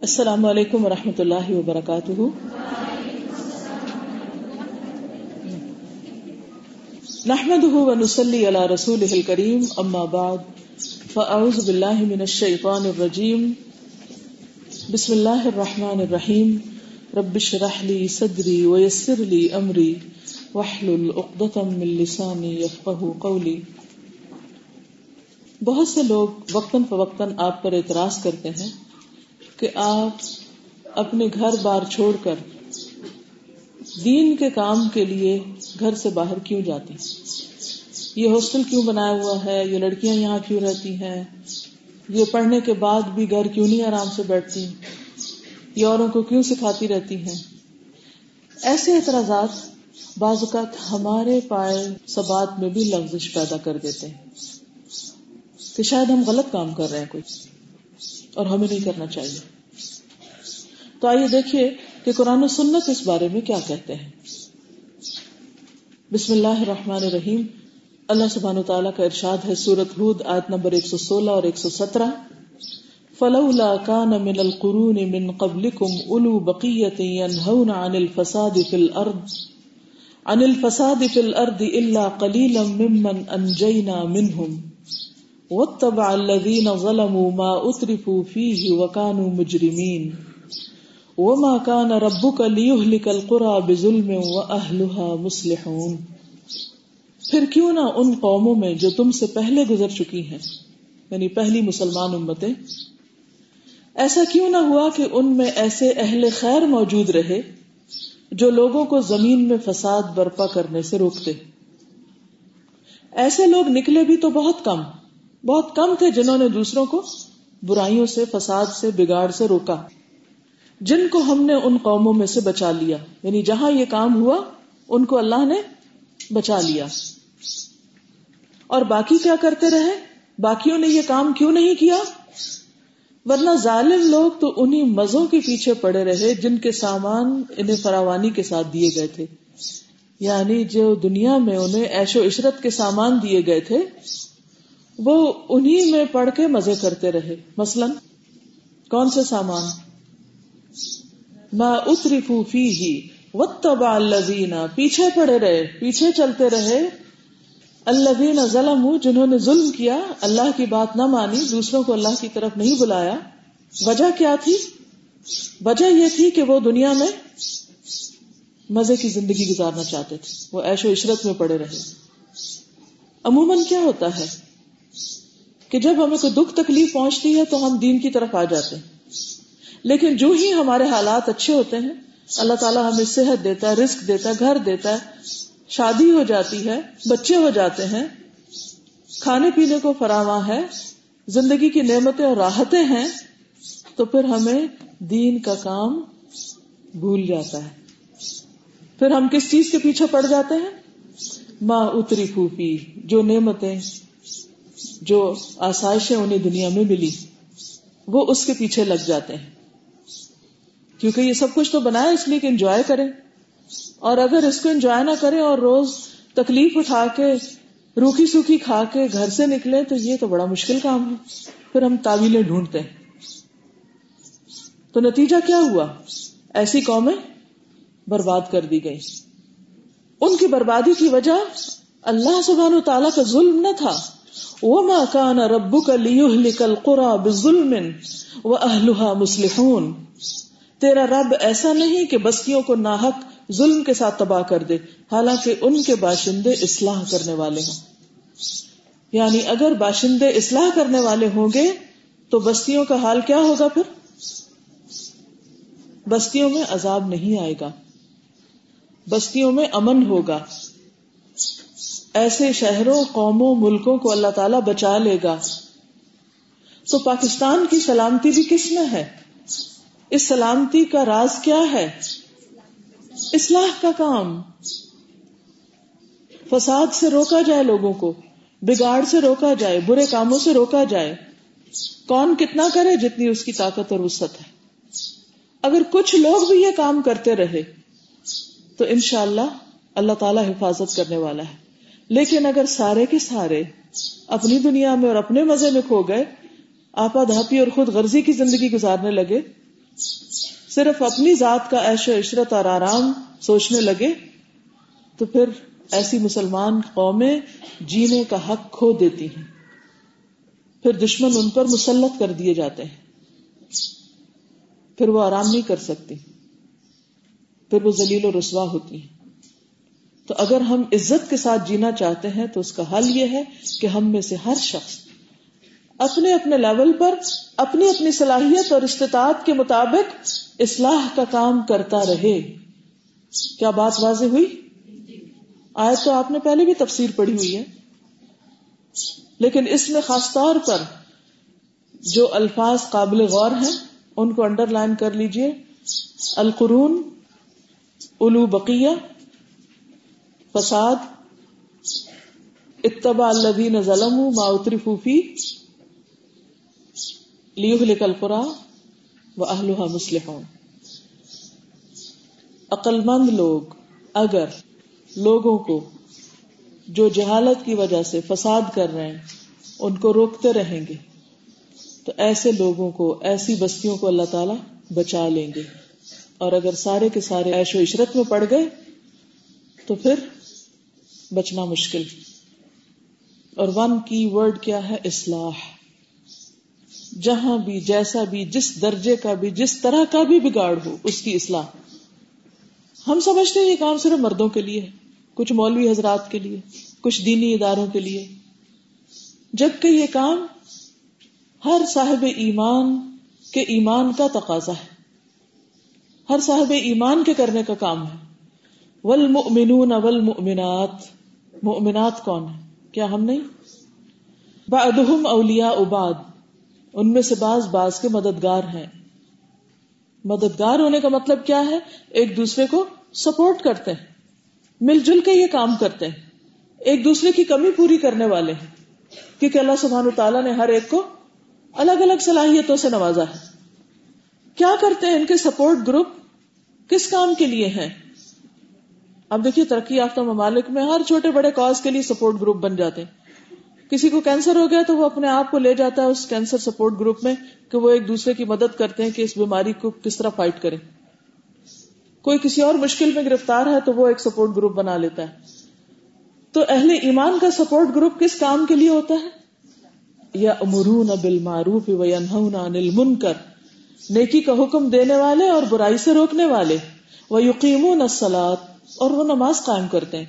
السلام علیکم و رحمۃ اللہ وبرکاتہ۔ نحمد ونسلی علی رسول کریم اما بعد، فاعوذ باللہ من الشیطان الرجیم۔ بسم اللہ الرحمن الرحیم۔ رب شرح لی صدری ویسر لی امری۔ وحلل اقدتم من لسانی یفقہ قولی۔ بہت سے لوگ وقتاً فوقتاً آپ پر اعتراض کرتے ہیں کہ آپ اپنے گھر بار چھوڑ کر دین کے کام کے لیے گھر سے باہر کیوں جاتی یہ ہاسٹل کیوں بنایا ہوا ہے؟ یہ لڑکیاں یہاں کیوں رہتی ہیں؟ یہ پڑھنے کے بعد بھی گھر کیوں نہیں آرام سے بیٹھتی یہ اوروں کو کیوں سکھاتی رہتی ہیں؟ ایسے اعتراضات بعض اوقات ہمارے پائے سبات میں بھی لفزش پیدا کر دیتے ہیں۔ کہ شاید ہم غلط کام کر رہے ہیں کوئی۔ اور ہمیں نہیں کرنا چاہیے۔ تو آئیے دیکھیے کہ قرآن و سنت اس بارے میں کیا کہتے ہیں۔ بسم اللہ الرحمن الرحیم۔ اللہ سبحانہ تعالیٰ کا ارشاد ہے سورت ہود، آیت نمبر 116 اور 117 فلولا كان من القرون من قبلكم اولو بقية ينهون عن الفساد في الارض عن الفساد في الارض الا قليلا ممن انجينا منهم۔ واتبع الذين ظلموا ما اترفوا فيه وكانوا مجرمين. وما كان ربك ليهلك القرى بظلم واهلها مصلحون. پھر کیوں نہ ان قوموں میں جو تم سے پہلے گزر چکی ہیں یعنی پہلی مسلمان امتیں، ایسا کیوں نہ ہوا کہ ان میں ایسے اہل خیر موجود رہے جو لوگوں کو زمین میں فساد برپا کرنے سے روکتے۔ ایسے لوگ نکلے بھی تو بہت کم بہت کم تھے جنہوں نے دوسروں کو برائیوں سے، فساد سے، بگاڑ سے روکا۔ جن کو ہم نے ان قوموں میں سے بچا لیا۔ یعنی جہاں یہ کام ہوا، ان کو اللہ نے بچا لیا۔ اور باقی کیا کرتے رہے؟ باقیوں نے یہ کام کیوں نہیں کیا؟ ورنہ ظالم لوگ تو انہی مزوں کے پیچھے پڑے رہے جن کے سامان انہیں فراوانی کے ساتھ دیے گئے تھے۔ یعنی جو دنیا میں انہیں ایش و عشرت کے سامان دیے گئے تھے وہ انہی میں پڑھ کے مزے کرتے رہے۔ مثلا، کون سے سامان؟ میں اتری پھوفی ہی وتبا اللہ پیچھے پڑے رہے، پیچھے چلتے رہے۔ اللہ ظلم جنہوں نے ظلم کیا، اللہ کی بات نہ مانی، دوسروں کو اللہ کی طرف نہیں بلایا۔ وجہ کیا تھی؟ وجہ یہ تھی کہ وہ دنیا میں مزے کی زندگی گزارنا چاہتے تھے۔ وہ ایش و عشرت میں پڑے رہے۔ عموماً کیا ہوتا ہے؟ کہ جب ہمیں کوئی دکھ تکلیف پہنچتی ہے تو ہم دین کی طرف آ جاتے ہیں۔ لیکن جو ہی ہمارے حالات اچھے ہوتے ہیں، اللہ تعالیٰ ہمیں صحت دیتا ہے رسک دیتا ہے، گھر دیتا ہے، شادی ہو جاتی ہے، بچے ہو جاتے ہیں، کھانے پینے کو فراواں ہے، زندگی کی نعمتیں اور راحتیں ہیں، تو پھر ہمیں دین کا کام بھول جاتا ہے۔ پھر ہم کس چیز کے پیچھے پڑ جاتے ہیں؟ ماں اتری پھوپھی جو نعمتیں جو آسائشیں انہیں دنیا میں ملی، وہ اس کے پیچھے لگ جاتے ہیں۔ کیونکہ یہ سب کچھ تو بنایا اس لیے کہ انجوائے کریں۔ اور اگر اس کو انجوائے نہ کریں اور روز تکلیف اٹھا کے، روکھی سوکھی کھا کے گھر سے نکلے تو یہ تو بڑا مشکل کام ہے۔ پھر ہم تعویلیں ڈھونڈتے ہیں۔ تو نتیجہ کیا ہوا؟ ایسی قومیں برباد کر دی گئی ان کی بربادی کی وجہ اللہ سبحانہ و تعالیٰ کا ظلم نہ تھا۔ وما كان ربك ليهلك القرى بظلم واهلها مصلحون۔ تیرا رب ایسا نہیں کہ بستیوں کو ناحق ظلم کے ساتھ تباہ کر دے، حالانکہ ان کے باشندے اصلاح کرنے والے ہوں۔ یعنی اگر باشندے اصلاح کرنے والے ہوں گے، تو بستیوں کا حال کیا ہوگا پھر؟ بستیوں میں عذاب نہیں آئے گا۔ بستیوں میں امن ہوگا۔ ایسے شہروں، قوموں، ملکوں کو اللہ تعالیٰ بچا لے گا۔ تو پاکستان کی سلامتی بھی کس میں ہے؟ اس سلامتی کا راز کیا ہے؟ اصلاح کا کام۔ فساد سے روکا جائے لوگوں کو، بگاڑ سے روکا جائے، برے کاموں سے روکا جائے۔ کون کتنا کرے جتنی اس کی طاقت اور وسط ہے۔ اگر کچھ لوگ بھی یہ کام کرتے رہے، تو انشاءاللہ اللہ اللہ تعالی حفاظت کرنے والا ہے۔ لیکن اگر سارے کے سارے اپنی دنیا میں اور اپنے مزے میں کھو گئے، آپا دھاپی اور خود غرضی کی زندگی گزارنے لگے، صرف اپنی ذات کا ایش و عشرت اور آرام سوچنے لگے، تو پھر ایسی مسلمان قومیں جینے کا حق کھو دیتی ہیں۔ پھر دشمن ان پر مسلط کر دیے جاتے ہیں۔ پھر وہ آرام نہیں کر سکتی پھر وہ ذلیل و رسوا ہوتی ہیں۔ تو اگر ہم عزت کے ساتھ جینا چاہتے ہیں تو اس کا حل یہ ہے کہ ہم میں سے ہر شخص اپنے اپنے لیول پر، اپنی اپنی صلاحیت اور استطاعت کے مطابق اصلاح کا کام کرتا رہے۔ کیا بات واضح ہوئی؟ آئے تو آپ نے پہلے بھی تفسیر پڑھی ہوئی ہے۔ لیکن اس میں خاص طور پر جو الفاظ قابل غور ہیں، ان کو انڈر لائن کر لیجیے۔ القرون الو بقیہ۔ فساد اتبا الذین ظلموا ما اترفوا فی لیہلک القرى واہلها مصلحون۔ عقل مند لوگ اگر لوگوں کو جو جہالت کی وجہ سے فساد کر رہے ہیں، ان کو روکتے رہیں گے، تو ایسے لوگوں کو، ایسی بستیوں کو اللہ تعالی بچا لیں گے۔ اور اگر سارے کے سارے ایش و عشرت میں پڑ گئے، تو پھر بچنا مشکل۔ اور ون کی ورڈ کیا ہے؟ اصلاح۔ جہاں بھی، جیسا بھی، جس درجے کا بھی، جس طرح کا بھی بگاڑ ہو، اس کی اصلاح۔ ہم سمجھتے ہیں یہ کام صرف مردوں کے لیے کچھ مولوی حضرات کے لیے، کچھ دینی اداروں کے لیے۔ جبکہ یہ کام ہر صاحب ایمان کے ایمان کا تقاضا ہے۔ ہر صاحب ایمان کے کرنے کا کام ہے۔ والمؤمنون والمؤمنات۔ مؤمنات کون ہے کیا ہم نہیں؟ بعدهم اولیاء اباد ان میں سے بعض بعض کے مددگار ہیں۔ مددگار ہونے کا مطلب کیا ہے؟ ایک دوسرے کو سپورٹ کرتے ہیں، مل جل کے یہ کام کرتے ہیں۔ ایک دوسرے کی کمی پوری کرنے والے ہیں، کیونکہ اللہ سبحان تعالیٰ نے ہر ایک کو الگ الگ صلاحیتوں سے نوازا ہے۔ کیا کرتے ہیں ان کے سپورٹ گروپ؟ کس کام کے لیے ہیں؟ اب دیکھیے ترقی یافتہ ممالک میں ہر چھوٹے بڑے کاز کے لیے سپورٹ گروپ بن جاتے ہیں۔ کسی کو کینسر ہو گیا تو وہ اپنے آپ کو لے جاتا ہے اس کینسر سپورٹ گروپ میں کہ وہ ایک دوسرے کی مدد کرتے ہیں کہ اس بیماری کو کس طرح فائٹ کریں۔ کوئی کسی اور مشکل میں گرفتار ہے تو وہ ایک سپورٹ گروپ بنا لیتا ہے۔ تو اہل ایمان کا سپورٹ گروپ کس کام کے لیے ہوتا ہے؟ یا امرون بل معروف المنکر۔ نیکی کا حکم دینے والے اور برائی سے روکنے والے۔ وہ یقین اور وہ نماز قائم کرتے ہیں۔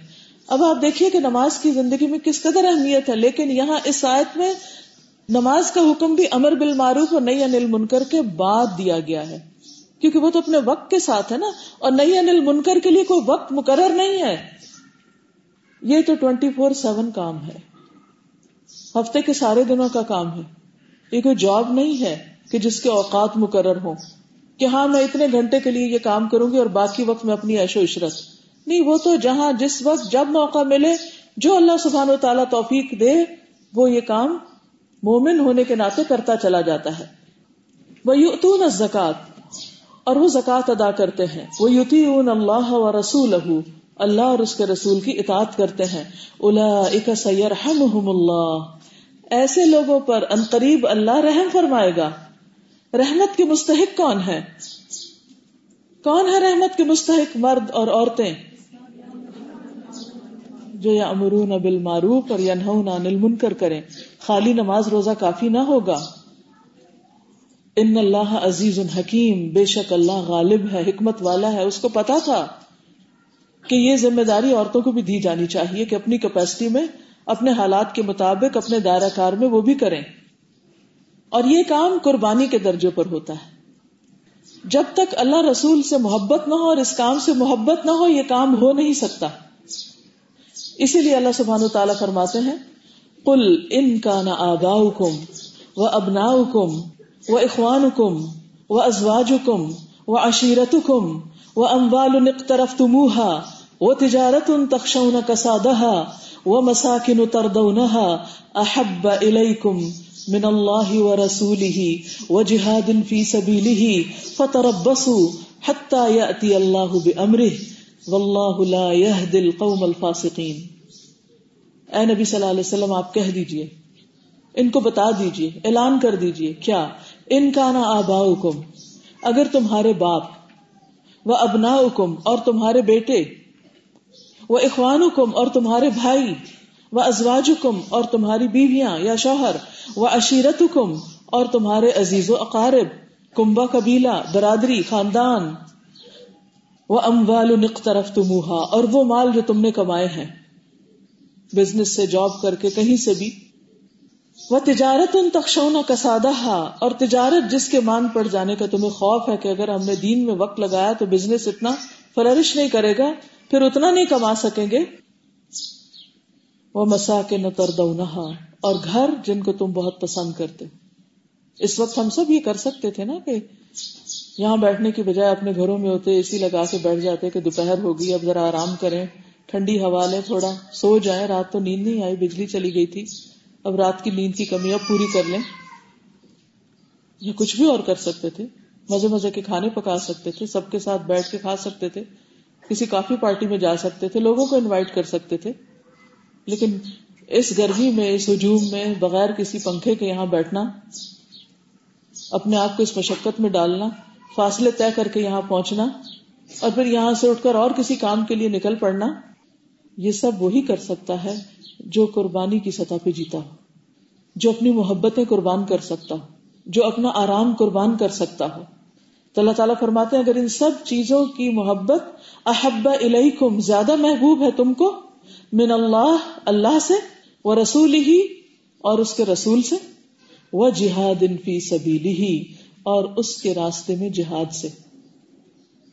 اب آپ دیکھیے کہ نماز کی زندگی میں کس قدر اہمیت ہے، لیکن یہاں اس آیت میں نماز کا حکم بھی امر بل معروف اور نئی انل منکر کے بعد دیا گیا ہے۔ کیونکہ وہ تو اپنے وقت کے ساتھ ہے نا، اور نئی انل منکر کے لیے کوئی وقت مقرر نہیں ہے۔ یہ تو ٹوینٹی فور سیون کام ہے۔ ہفتے کے سارے دنوں کا کام ہے۔ یہ کوئی جاب نہیں ہے کہ جس کے اوقات مقرر ہوں کہ ہاں میں اتنے گھنٹے کے لیے یہ کام کروں گی اور باقی وقت میں اپنی ایش و عشرت۔ نہیں وہ تو جہاں جس وقت جب موقع ملے، جو اللہ سبحان و تعالیٰ توفیق دے، وہ یہ کام مومن ہونے کے ناطے کرتا چلا جاتا ہے۔ وہ یوتون زکات اور وہ زکات ادا کرتے ہیں۔ وہ یوتی اللہ و رسول اللہ اور اس کے رسول کی اطاعت کرتے ہیں۔ الا سیر اللہ ایسے لوگوں پر ان قریب اللہ رحم فرمائے گا۔ رحمت کے مستحق کون ہے کون ہے رحمت کے مستحق مرد اور عورتیں؟ جو یا امرون بل معروف اور یا انل منکر کریں۔ خالی نماز روزہ کافی نہ ہوگا۔ ان اللہ عزیز الحکیم بے شک اللہ غالب ہے، حکمت والا ہے۔ اس کو پتا تھا کہ یہ ذمہ داری عورتوں کو بھی دی جانی چاہیے کہ اپنی کیپیسٹی میں، اپنے حالات کے مطابق، اپنے دائرہ کار میں وہ بھی کریں۔ اور یہ کام قربانی کے درجے پر ہوتا ہے۔ جب تک اللہ رسول سے محبت نہ ہو اور اس کام سے محبت نہ ہو، یہ کام ہو نہیں سکتا۔ اسی لیے اللہ سبحان تعالیٰ فرماتے ہیں کل ان کا نہ آبا کم و ابنا کم و اخوان کم و ازواج کم و عشیرت کم و اموال نقطرف تموہا وہ تجارت ان تخشون کسادہ وہ مساکن تردونہا احب الیکم من اللہ و رسولہ و جہاد فی سبیلہ فتربصوا حتی یأتی اللہ بأمرہ واللہ لا يهد القوم الفاسقین۔ اے نبی صلی اللہ علیہ وسلم، آپ کہہ دیجیے، ان کو بتا دیجیے، اعلان کر دیجیے، کیا؟ ان کا نا آباؤکم، اگر تمہارے باپ و ابنا اور تمہارے بیٹے وہ اخوان اور تمہارے بھائی وہ ازواج اور تمہاری بیویاں یا شوہر وہ عشیرت اور تمہارے عزیز و اقارب کمبا قبیلہ، برادری، خاندان وہ اموال طرف تمہا اور وہ مال جو تم نے کمائے ہیں۔ بزنس سے، جاب کر کے، کہیں سے بھی۔ وہ تجارت ان تخشونا کسادہ اور تجارت جس کے مان پڑ جانے کا تمہیں خوف ہے کہ اگر ہم نے دین میں وقت لگایا تو بزنس اتنا فلرش نہیں کرے گا، پھر اتنا نہیں کما سکیں گے۔ وہ مسا کے نتر اور گھر جن کو تم بہت پسند کرتے۔ اس وقت ہم سب یہ کر سکتے تھے نا کہ یہاں بیٹھنے کی بجائے اپنے گھروں میں ہوتے اے سی لگا کے بیٹھ جاتے کہ دوپہر ہوگی، اب ذرا آرام کریں۔ ٹھنڈی ہوا لیں تھوڑا، سو جائیں۔ رات تو نیند نہیں آئی، بجلی چلی گئی تھی۔ اب رات کی نیند کی کمی اب پوری کر لیں۔ یا کچھ بھی اور کر سکتے تھے۔ مزے مزے کے کھانے پکا سکتے تھے، سب کے ساتھ بیٹھ کے کھا سکتے تھے۔ کسی کافی پارٹی میں جا سکتے تھے، لوگوں کو انوائٹ کر سکتے تھے۔ لیکن اس گرمی میں، اس ہجوم میں، بغیر کسی پنکھے کے یہاں بیٹھنا، اپنے آپ کو اس مشقت میں ڈالنا فاصلے طے کر کے یہاں پہنچنا اور پھر یہاں سے اٹھ کر اور کسی کام کے لیے نکل پڑنا، یہ سب وہی کر سکتا ہے جو قربانی کی سطح پہ جیتا ہو، جو اپنی محبتیں قربان کر سکتا ہو، جو اپنا آرام قربان کر سکتا ہو۔ تو اللہ تعالیٰ فرماتے ہیں، اگر ان سب چیزوں کی محبت احب الیکم، زیادہ محبوب ہے تم کو، من اللہ اللہ سے وہ رسول ہی اور اس کے رسول سے وہ جہاد فی سبیلی ہی اور اس کے راستے میں جہاد سے۔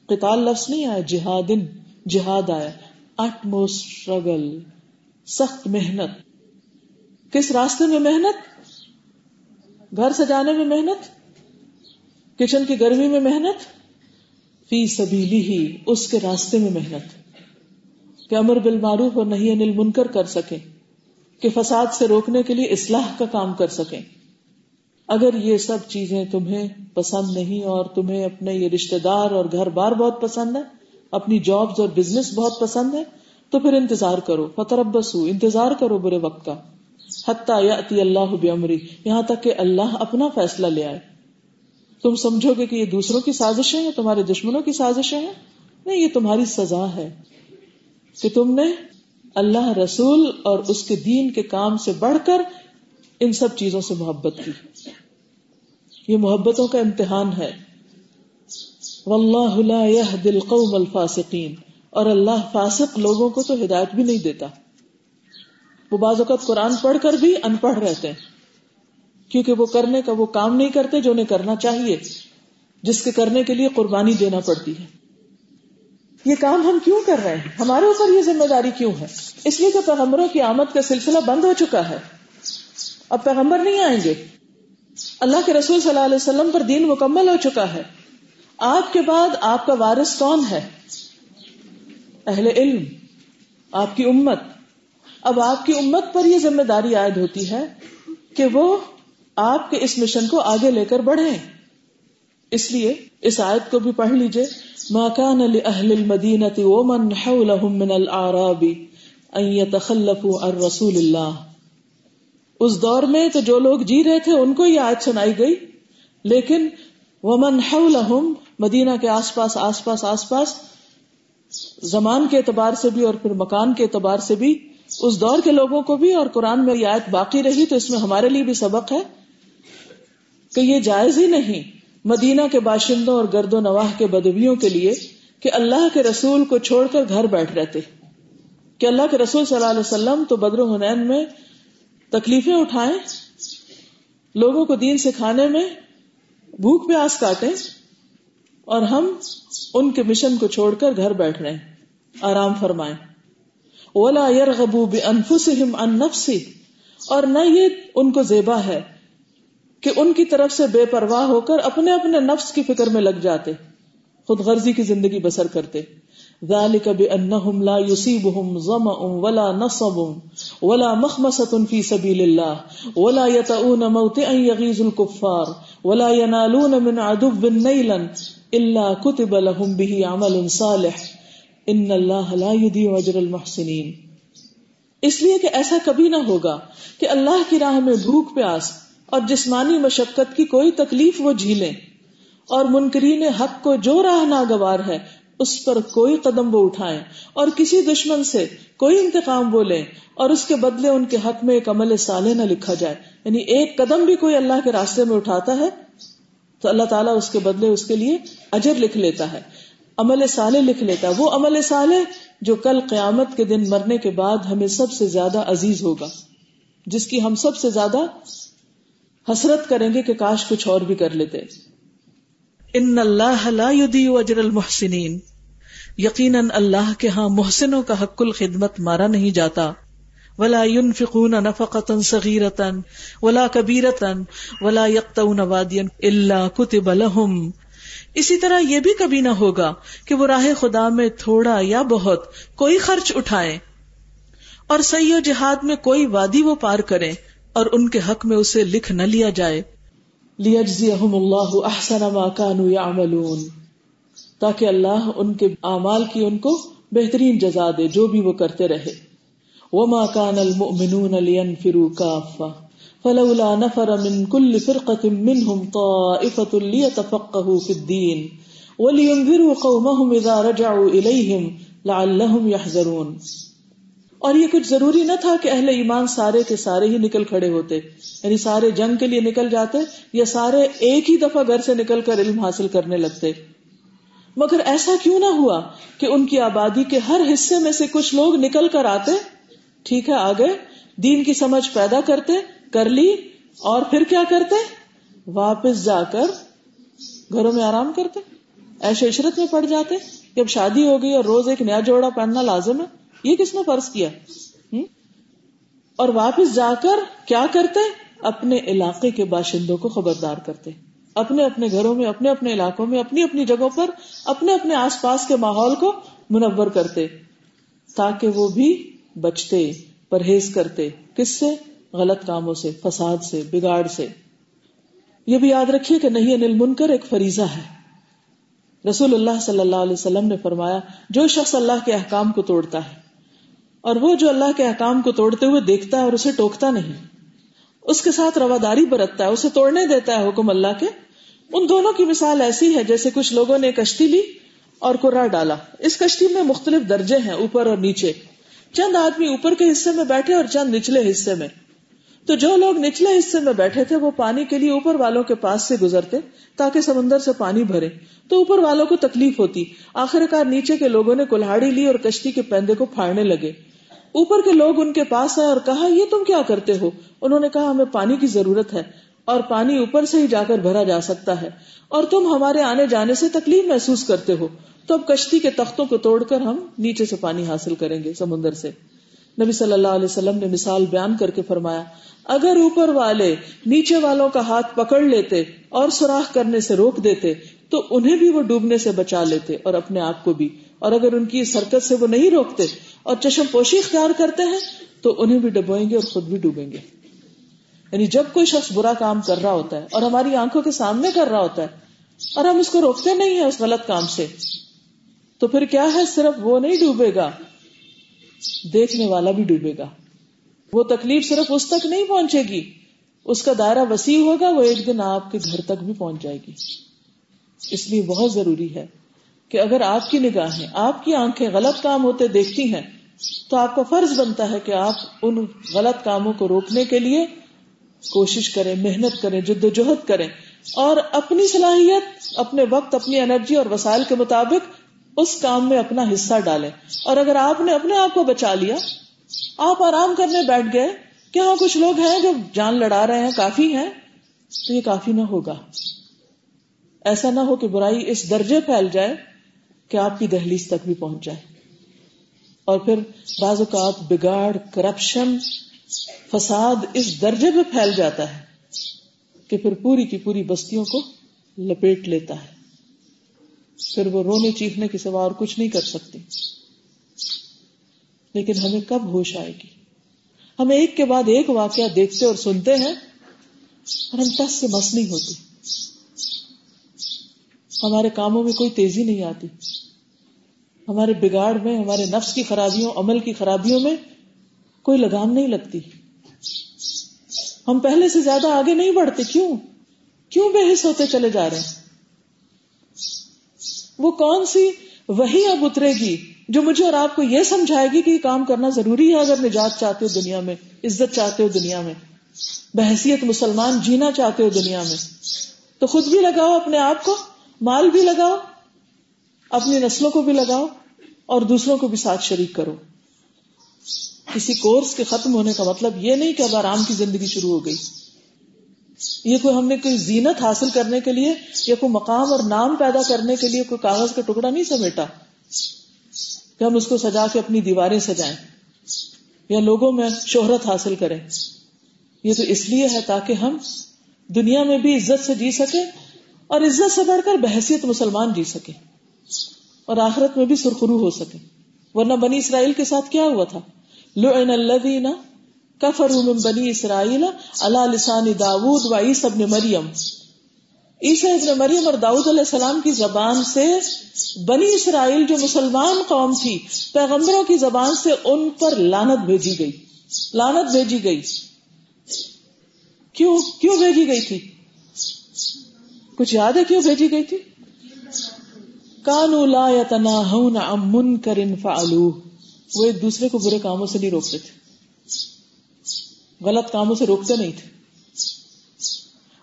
قتال لفظ نہیں آیا جہاد جہاد آیا۔ اٹ موسٹ اسٹرگل سخت محنت۔ کس راستے میں محنت؟ گھر سجانے میں محنت؟ کچن کی گرمی میں محنت؟ فی سبیلی ہی اس کے راستے میں محنت۔ کہ امر بالمعروف اور نہیں انل منکر کر سکیں، کہ فساد سے روکنے کے لیے اصلاح کا کام کر سکیں۔ اگر یہ سب چیزیں تمہیں پسند نہیں اور تمہیں اپنے یہ رشتے دار اور گھر بار بہت پسند ہے اپنی جابز اور بزنس بہت پسند ہے تو پھر انتظار کرو فتربس انتظار کرو برے وقت کا۔ حتیٰ یا اللہ بمری یہاں تک کہ اللہ اپنا فیصلہ لے آئے۔ تم سمجھو گے کہ یہ دوسروں کی سازشیں ہیں، تمہارے دشمنوں کی سازشیں ہیں؟ نہیں، یہ تمہاری سزا ہے کہ تم نے اللہ رسول اور اس کے دین کے کام سے بڑھ کر ان سب چیزوں سے محبت کی۔ یہ محبتوں کا امتحان ہے۔ واللہ لا يهدي القوم الفاسقین۔ اور اللہ فاسق لوگوں کو تو ہدایت بھی نہیں دیتا۔ وہ بعض اوقات قرآن پڑھ کر بھی ان پڑھ رہتے ہیں۔ کیونکہ وہ کرنے کا وہ کام نہیں کرتے جو انہیں کرنا چاہیے۔ جس کے کرنے کے لیے قربانی دینا پڑتی ہے۔ یہ کام ہم کیوں کر رہے ہیں؟ ہمارے اوپر یہ ذمہ داری کیوں ہے؟ اس لیے کہ پیغمبروں کی آمد کا سلسلہ بند ہو چکا ہے۔ اب پیغمبر نہیں آئیں گے۔ اللہ کے رسول صلی اللہ علیہ وسلم پر دین مکمل ہو چکا ہے۔ آپ کے بعد آپ کا وارث کون ہے؟ اہل علم، آپ کی امت۔ اب آپ کی امت پر یہ ذمہ داری عائد ہوتی ہے کہ وہ آپ کے اس مشن کو آگے لے کر بڑھے اس لیے اس آیت کو بھی پڑھ لیجیے ماکان اہل المدینہ ومن حولهم من الاعراب ان يتخلفوا عن رسول اللہ۔ اس دور میں تو جو لوگ جی رہے تھے ان کو یہ آیت سنائی گئی۔ لیکن ومن حولهم، مدینہ کے آس پاس آس پاس آس پاس، زمان کے اعتبار سے بھی اور پھر مکان کے اعتبار سے بھی، اس دور کے لوگوں کو بھی اور قرآن میں یہ آیت باقی رہی تو اس میں ہمارے لیے بھی سبق ہے کہ یہ جائز ہی نہیں۔ مدینہ کے باشندوں اور گرد و نواح کے بدویوں کے لیے کہ اللہ کے رسول کو چھوڑ کر گھر بیٹھ رہتے۔ کہ اللہ کے رسول صلی اللہ علیہ وسلم تو بدر حنین میں تکلیفیں اٹھائیں، لوگوں کو دین سکھانے میں بھوک پیاس کاٹے اور ہم ان کے مشن کو چھوڑ کر گھر بیٹھ رہے ہیں آرام فرمائیں۔ اولا یرغبو بانفسہم عن نفسی اور نہ یہ ان کو زیبا ہے کہ ان کی طرف سے بے پرواہ ہو کر اپنے اپنے نفس کی فکر میں لگ جاتے، خود غرضی کی زندگی بسر کرتے۔ ذالک بانہم لا یصیبہم ظمأ ولا نصب ولا مخمصة فی سبیل اللہ ولا یتعون موتئا یغیز الكفار ولا ینالون من عدو نیلا الا کتب لهم به عمل صالح. ان اللہ لا يضيع اجر المحسنین اس لیے کہ ایسا کبھی نہ ہوگا کہ اللہ کی راہ میں بھوک پیاس اور جسمانی مشقت کی کوئی تکلیف وہ جھیلیں اور منکرین حق کو جو راہ ناگوار ہے اس پر کوئی قدم وہ اٹھائیں اور کسی دشمن سے کوئی انتقام وہ لیں اور اس کے بدلے ان کے حق میں ایک عمل صالح نہ لکھا جائے۔ یعنی ایک قدم بھی کوئی اللہ کے راستے میں اٹھاتا ہے تو اللہ تعالیٰ اس کے بدلے اس کے لیے اجر لکھ لیتا ہے، عمل صالح لکھ لیتا ہے۔ وہ عمل صالح جو کل قیامت کے دن مرنے کے بعد ہمیں سب سے زیادہ عزیز ہوگا، جس کی ہم سب سے زیادہ حسرت کریں گے کہ کاش کچھ اور بھی کر لیتے۔ ان اللہ لا يضيع اجر المحسنین۔ یقیناً اللہ کے ہاں محسنوں کا حق الخدمت مارا نہیں جاتا۔ ولا ينفقون نفقة صغيرة ولا كبيرة ولا يقطعون واديا الا كتب لهم۔ اسی طرح یہ بھی کبھی نہ ہوگا کہ وہ راہ خدا میں تھوڑا یا بہت کوئی خرچ اٹھائے۔ اور سی و جہاد میں کوئی وادی وہ پار کرے اور ان کے حق میں اسے لکھ نہ لیا جائے۔ لیجزیہم اللہ احسن ما كانوا يعملون۔ تاکہ اللہ ان کے اعمال کی ان کو بہترین جزا دے، جو بھی وہ کرتے رہے۔ وما كان المؤمنون لينفروا كافة۔ فلولا نفر من كل فرقة منهم طائفة ليتفقهوا في الدين ولينذروا قومهم إذا رجعوا إليهم لعلهم يحذرون۔ اور یہ کچھ ضروری نہ تھا کہ اہل ایمان سارے کے سارے ہی نکل کھڑے ہوتے یعنی سارے جنگ کے لیے نکل جاتے یا سارے ایک ہی دفعہ گھر سے نکل کر علم حاصل کرنے لگتے۔ مگر ایسا کیوں نہ ہوا کہ ان کی آبادی کے ہر حصے میں سے کچھ لوگ نکل کر آتے؟ ٹھیک ہے آگے دین کی سمجھ پیدا کرتے، کر لی، اور پھر کیا کرتے؟ واپس جا کر گھروں میں آرام کرتے۔ ایسے عشرت میں پڑ جاتے۔ جب شادی ہو گئی اور روز ایک نیا جوڑا پہننا لازم ہے یہ کس نے فرض کیا؟ اور واپس جا کر کیا کرتے؟ اپنے علاقے کے باشندوں کو خبردار کرتے۔ اپنے اپنے گھروں میں، اپنے اپنے علاقوں میں، اپنی اپنی جگہوں پر، اپنے اپنے آس پاس کے ماحول کو منور کرتے۔ تاکہ وہ بھی بچتے، پرہیز کرتے۔ کس سے؟ غلط کاموں سے، فساد سے، بگاڑ سے۔ یہ بھی یاد رکھیے کہ نہیں انل منکر ایک فریضہ ہے۔ رسول اللہ صلی اللہ علیہ وسلم نے فرمایا، جو شخص اللہ کے احکام کو توڑتا ہے اور وہ جو اللہ کے احکام کو توڑتے ہوئے دیکھتا ہے اور اسے ٹوکتا نہیں، اس کے ساتھ رواداری برتتا ہے، اسے توڑنے دیتا ہے حکم اللہ کے۔ ان دونوں کی مثال ایسی ہے جیسے کچھ لوگوں نے کشتی لی اور کرا ڈالا۔ اس کشتی میں مختلف درجے ہیں، اوپر اور نیچے۔ چند آدمی اوپر کے حصے میں بیٹھے اور چند نچلے حصے میں۔ تو جو لوگ نچلے حصے میں بیٹھے تھے، وہ پانی کے لیے اوپر والوں کے پاس سے گزرتے تاکہ سمندر سے پانی بھرے۔ تو اوپر والوں کو تکلیف ہوتی۔ آخر کار نیچے کے لوگوں نے کلاڑی لی اور کشتی کے پیندے کو پھاڑنے لگے۔ اوپر کے لوگ ان کے پاس آئے اور کہا، یہ تم کیا کرتے ہو؟ انہوں نے کہا، ہمیں پانی کی ضرورت ہے اور پانی اوپر سے ہی جا کر بھرا جا سکتا ہے۔ اور تم ہمارے آنے جانے سے تکلیف محسوس کرتے ہو۔ تو اب کشتی کے تختوں کو توڑ کر ہم نیچے سے پانی حاصل کریں گے سمندر سے۔ نبی صلی اللہ علیہ وسلم نے مثال بیان کر کے فرمایا، اگر اوپر والے نیچے والوں کا ہاتھ پکڑ لیتے اور سوراخ کرنے سے روک دیتے، تو انہیں بھی وہ ڈوبنے سے بچا لیتے اور اپنے آپ کو بھی۔ اور اگر ان کی حرکت سے وہ نہیں روکتے اور چشم پوشی اختیار کرتے ہیں، تو انہیں بھی ڈبوئیں گے اور خود بھی ڈوبیں گے۔ یعنی جب کوئی شخص برا کام کر رہا ہوتا ہے اور ہماری آنکھوں کے سامنے کر رہا ہوتا ہے اور ہم اس کو روکتے نہیں ہیں اس غلط کام سے، تو پھر کیا ہے؟ صرف وہ نہیں ڈوبے گا، دیکھنے والا بھی ڈوبے گا۔ وہ تکلیف صرف اس تک نہیں پہنچے گی، اس کا دائرہ وسیع ہوگا، وہ ایک دن آپ کے گھر تک بھی پہنچ جائے گی۔ اس لیے بہت ضروری ہے کہ اگر آپ کی نگاہیں، آپ کی آنکھیں غلط کام ہوتے دیکھتی ہیں، تو آپ کا فرض بنتا ہے کہ آپ ان غلط کاموں کو روکنے کے لیے کوشش کریں، محنت کریں جد و جہد کریں اور اپنی صلاحیت، اپنے وقت، اپنی انرجی اور وسائل کے مطابق اس کام میں اپنا حصہ ڈالیں۔ اور اگر آپ نے اپنے آپ کو بچا لیا، آپ آرام کرنے بیٹھ گئے کہ ہاں کچھ لوگ ہیں جو جان لڑا رہے ہیں، کافی ہیں؟ تو یہ کافی نہ ہوگا۔ ایسا نہ ہو کہ برائی اس درجے پھیل جائے کہ آپ کی دہلیز تک بھی پہنچ جائے اور پھر بعض اوقات بگاڑ، کرپشن، فساد اس درجے پہ پھیل جاتا ہے کہ پھر پوری کی پوری بستیوں کو لپیٹ لیتا ہے۔ پھر وہ رونے چیخنے کے سوا اور کچھ نہیں کر سکتی۔ لیکن ہمیں کب ہوش آئے گی؟ ہم ایک کے بعد ایک واقعہ دیکھتے اور سنتے ہیں اور ہم تس سے مس نہیں ہوتے۔ ہمارے کاموں میں کوئی تیزی نہیں آتی۔ ہمارے بگاڑ میں، ہمارے نفس کی خرابیوں، عمل کی خرابیوں میں کوئی لگام نہیں لگتی۔ ہم پہلے سے زیادہ آگے نہیں بڑھتے، کیوں؟ کیوں بے حص ہوتے چلے جا رہے ہیں؟ وہ کون سی وہی اب اترے گی جو مجھے اور آپ کو یہ سمجھائے گی کہ یہ کام کرنا ضروری ہے اگر نجات چاہتے ہو دنیا میں، عزت چاہتے ہو دنیا میں، بحثیت مسلمان جینا چاہتے ہو دنیا میں۔ تو خود بھی لگاؤ اپنے آپ کو، مال بھی لگاؤ اپنی نسلوں کو بھی لگاؤ اور دوسروں کو بھی ساتھ شریک کرو۔ کسی کورس کے ختم ہونے کا مطلب یہ نہیں کہ اب آرام کی زندگی شروع ہو گئی۔ یہ کوئی ہم نے کوئی زینت حاصل کرنے کے لیے یا کوئی مقام اور نام پیدا کرنے کے لیے کوئی کاغذ کا ٹکڑا نہیں سمیٹا۔ کہ ہم اس کو سجا کے اپنی دیواریں سجائیں۔ یا لوگوں میں شہرت حاصل کریں۔ یہ تو اس لیے ہے تاکہ ہم دنیا میں بھی عزت سے جی سکے اور عزت سے بڑھ کر بحثیت مسلمان جی سکے اور آخرت میں بھی سرخرو ہو سکے۔ ورنہ بنی اسرائیل کے ساتھ کیا ہوا تھا؟ لعن الذین کفروا من بنی اسرائیل علی لسان داود و عیسی ابن مریم۔ عیسی ابن مریم اور داؤد علیہ السلام کی زبان سے بنی اسرائیل جو مسلمان قوم تھی، پیغمبروں کی زبان سے ان پر لانت بھیجی گئی۔ لانت بھیجی گئی۔ کیوں؟ کیوں بھیجی گئی تھی؟ کچھ یاد ہے کیوں بھیجی گئی تھی؟ کانو لا يتناهون عن منکر فعلوه وہ ایک دوسرے کو برے کاموں سے نہیں روکتے تھے۔ غلط کاموں سے روکتے نہیں تھے۔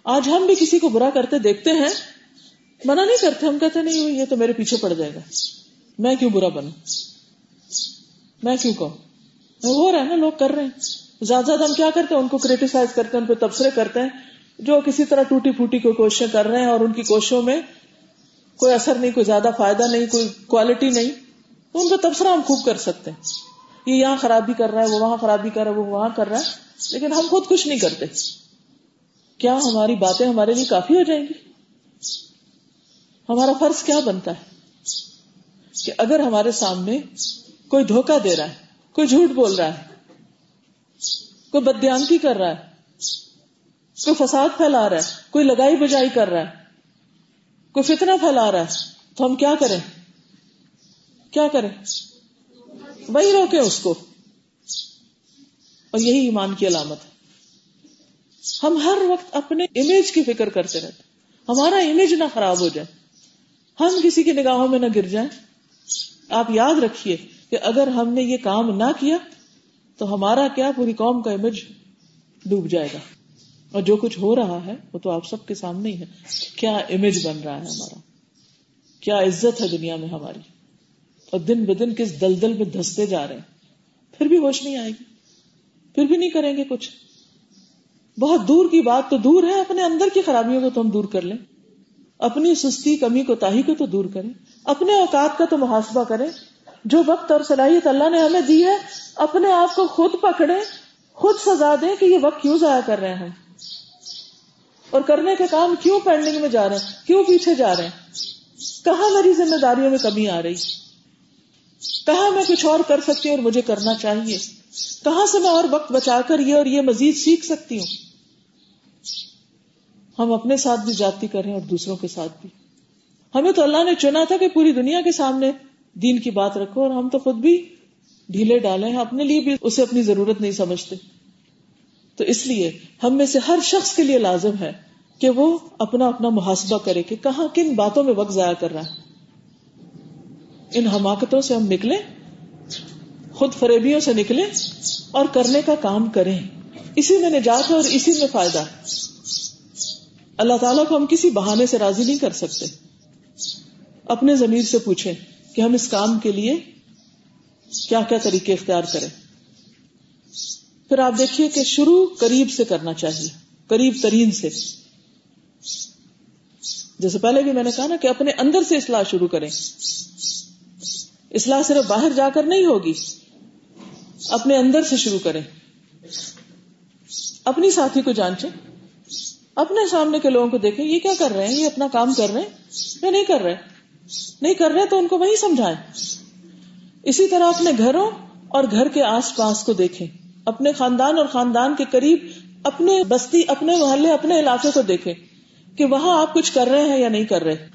آج ہم بھی کسی کو برا کرتے دیکھتے ہیں، منع نہیں کرتے، ہم کہتے نہیں، یہ تو میرے پیچھے پڑ جائے گا۔ میں کیوں برا بنوں؟ میں کیوں کہوں؟ ہو رہا ہے نا، لوگ کر رہے ہیں۔ زیادہ زیادہ ہم کیا کرتے ہیں؟ ان کو کریٹیسائز کرتے ہیں، ان پہ تبصرے کرتے ہیں۔ جو کسی طرح ٹوٹی پھوٹی کوئی کوششیں کر رہے ہیں اور ان کی کوششوں میں کوئی اثر نہیں، کوئی زیادہ فائدہ نہیں، کوئی کوالٹی نہیں۔ تو ان کا تبصرہ ہم خوب کر سکتے ہیں۔ یہ یہاں خرابی کر رہا ہے، وہ وہاں خرابی کر رہا ہے، وہ وہاں کر رہا ہے۔ لیکن ہم خود کچھ نہیں کرتے۔ کیا ہماری باتیں ہمارے لیے کافی ہو جائیں گی؟ ہمارا فرض کیا بنتا ہے؟ کہ اگر ہمارے سامنے کوئی دھوکا دے رہا ہے، کوئی جھوٹ بول رہا ہے، کوئی بدیانتی کر رہا ہے، کوئی فساد پھیلا رہا ہے، کوئی لگائی بجائی کر رہا ہے کوئی فتنہ پھیلا رہا ہے۔ تو ہم کیا کریں؟ کیا کریں؟ وہی روکے اس کو۔ اور یہی ایمان کی علامت ہے۔ ہم ہر وقت اپنے امیج کی فکر کرتے رہتے۔ ہمارا امیج نہ خراب ہو جائے۔ ہم کسی کی نگاہوں میں نہ گر جائیں۔ آپ یاد رکھیے کہ اگر ہم نے یہ کام نہ کیا، تو ہمارا کیا پوری قوم کا امیج ڈوب جائے گا۔ اور جو کچھ ہو رہا ہے وہ تو آپ سب کے سامنے ہی ہے۔ کیا امیج بن رہا ہے ہمارا؟ کیا عزت ہے دنیا میں ہماری؟ اور دن بدن کس دلدل میں دھستے جا رہے ہیں۔ پھر بھی ہوش نہیں آئے گی۔ پھر بھی نہیں کریں گے کچھ۔ بہت دور کی بات تو دور ہے، اپنے اندر کی خرابیوں کو تو ہم دور کر لیں۔ اپنی سستی کمی کو، تاہی کو تو دور کریں۔ اپنے اوقات کا تو محاسبہ کریں۔ جو وقت اور صلاحیت اللہ نے ہمیں دی ہے، اپنے آپ کو خود پکڑے خود سزا دیں کہ یہ وقت کیوں ضائع کر رہے ہیں اور کرنے کے کام کیوں پینڈنگ میں جا رہے ہیں؟ کیوں پیچھے جا رہے ہیں؟ کہاں میری ذمہ داریوں میں کمی آ رہی؟ کہاں میں کچھ اور کر سکتی ہوں اور مجھے کرنا چاہیے؟ کہاں سے میں اور وقت بچا کر یہ اور یہ مزید سیکھ سکتی ہوں؟ ہم اپنے ساتھ بھی جاتی کریں اور دوسروں کے ساتھ بھی۔ ہمیں تو اللہ نے چنا تھا کہ پوری دنیا کے سامنے دین کی بات رکھو اور ہم تو خود بھی ڈھیلے ڈالے ہیں، اپنے لیے بھی اسے اپنی ضرورت نہیں سمجھتے۔ تو اس لیے ہم میں سے ہر شخص کے لیے لازم ہے کہ وہ اپنا اپنا محاسبہ کرے کہ کہاں کن باتوں میں وقت ضائع کر رہا ہے۔ ان حماقتوں سے ہم نکلیں، خود فریبیوں سے نکلیں اور کرنے کا کام کریں۔ اسی میں نجات ہے اور اسی میں فائدہ۔ اللہ تعالیٰ کو ہم کسی بہانے سے راضی نہیں کر سکتے۔ اپنے ضمیر سے پوچھیں کہ ہم اس کام کے لیے کیا کیا طریقے اختیار کریں۔ پھر آپ دیکھیے کہ شروع قریب سے کرنا چاہیے، قریب ترین سے۔ جیسے پہلے بھی میں نے کہا نا کہ اپنے اندر سے اصلاح شروع کریں۔ اصلاح صرف باہر جا کر نہیں ہوگی، اپنے اندر سے شروع کریں۔ اپنی ساتھی کو جانچے اپنے سامنے کے لوگوں کو دیکھیں، یہ کیا کر رہے ہیں؟ یہ اپنا کام کر رہے ہیں؟ یا نہیں کر رہے۔ نہیں کر رہے تو ان کو وہی سمجھائیں۔ اسی طرح اپنے گھروں اور گھر کے آس پاس کو دیکھیں۔ اپنے خاندان اور خاندان کے قریب اپنے بستی، اپنے محلے، اپنے علاقے کو دیکھیں کہ وہاں آپ کچھ کر رہے ہیں یا نہیں کر رہے۔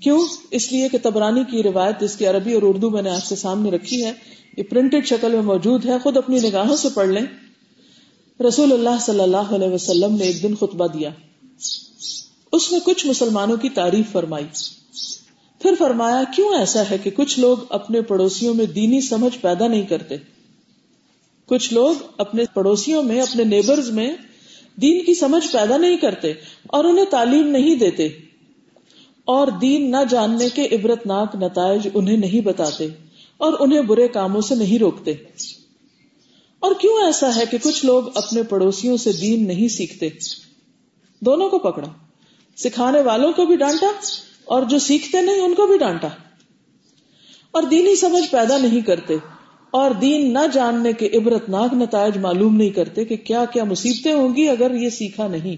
کیوں؟ اس لیے کہ تبرانی کی روایت جس کی عربی اور اردو میں نے آپ کے سامنے رکھی ہے۔ یہ پرنٹڈ شکل میں موجود ہے۔ خود اپنی نگاہوں سے پڑھ لیں۔ رسول اللہ صلی اللہ علیہ وسلم نے ایک دن خطبہ دیا۔ اس میں کچھ مسلمانوں کی تعریف فرمائی۔ پھر فرمایا، کیوں ایسا ہے کہ کچھ لوگ اپنے پڑوسیوں میں دینی سمجھ پیدا نہیں کرتے؟ کچھ لوگ اپنے پڑوسیوں میں، اپنے نیبرز میں دین کی سمجھ پیدا نہیں کرتے اور انہیں تعلیم نہیں دیتے اور دین نہ جاننے کے عبرت ناک نتائج انہیں نہیں بتاتے اور انہیں برے کاموں سے نہیں روکتے۔ اور کیوں ایسا ہے کہ کچھ لوگ اپنے پڑوسیوں سے دین نہیں سیکھتے؟ دونوں کو پکڑا۔ سکھانے والوں کو بھی ڈانٹا اور جو سیکھتے نہیں، ان کو بھی ڈانٹا۔ اور دینی سمجھ پیدا نہیں کرتے۔ اور دین نہ جاننے کے عبرت ناک نتائج معلوم نہیں کرتے کہ کیا کیا مصیبتیں ہوں گی اگر یہ سیکھا نہیں۔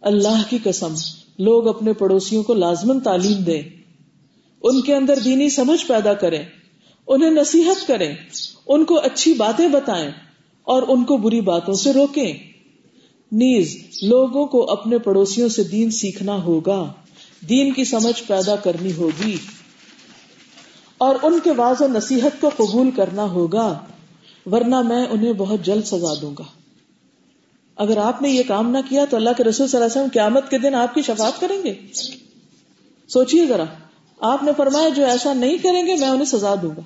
اللہ کی قسم، لوگ اپنے پڑوسیوں کو لازمن تعلیم دیں۔ ان کے اندر دینی سمجھ پیدا کریں۔ انہیں نصیحت کریں۔ ان کو اچھی باتیں بتائیں اور ان کو بری باتوں سے روکیں۔ نیز، لوگوں کو اپنے پڑوسیوں سے دین سیکھنا ہوگا۔ دین کی سمجھ پیدا کرنی ہوگی۔ اور ان کے واضح نصیحت کو قبول کرنا ہوگا، ورنہ میں انہیں بہت جلد سزا دوں گا۔ اگر آپ نے یہ کام نہ کیا تو اللہ کے رسول صلی اللہ علیہ وسلم قیامت کے دن آپ کی شفاعت کریں گے۔ سوچئے ذرا، آپ نے فرمایا جو ایسا نہیں کریں گے، میں انہیں سزا دوں گا۔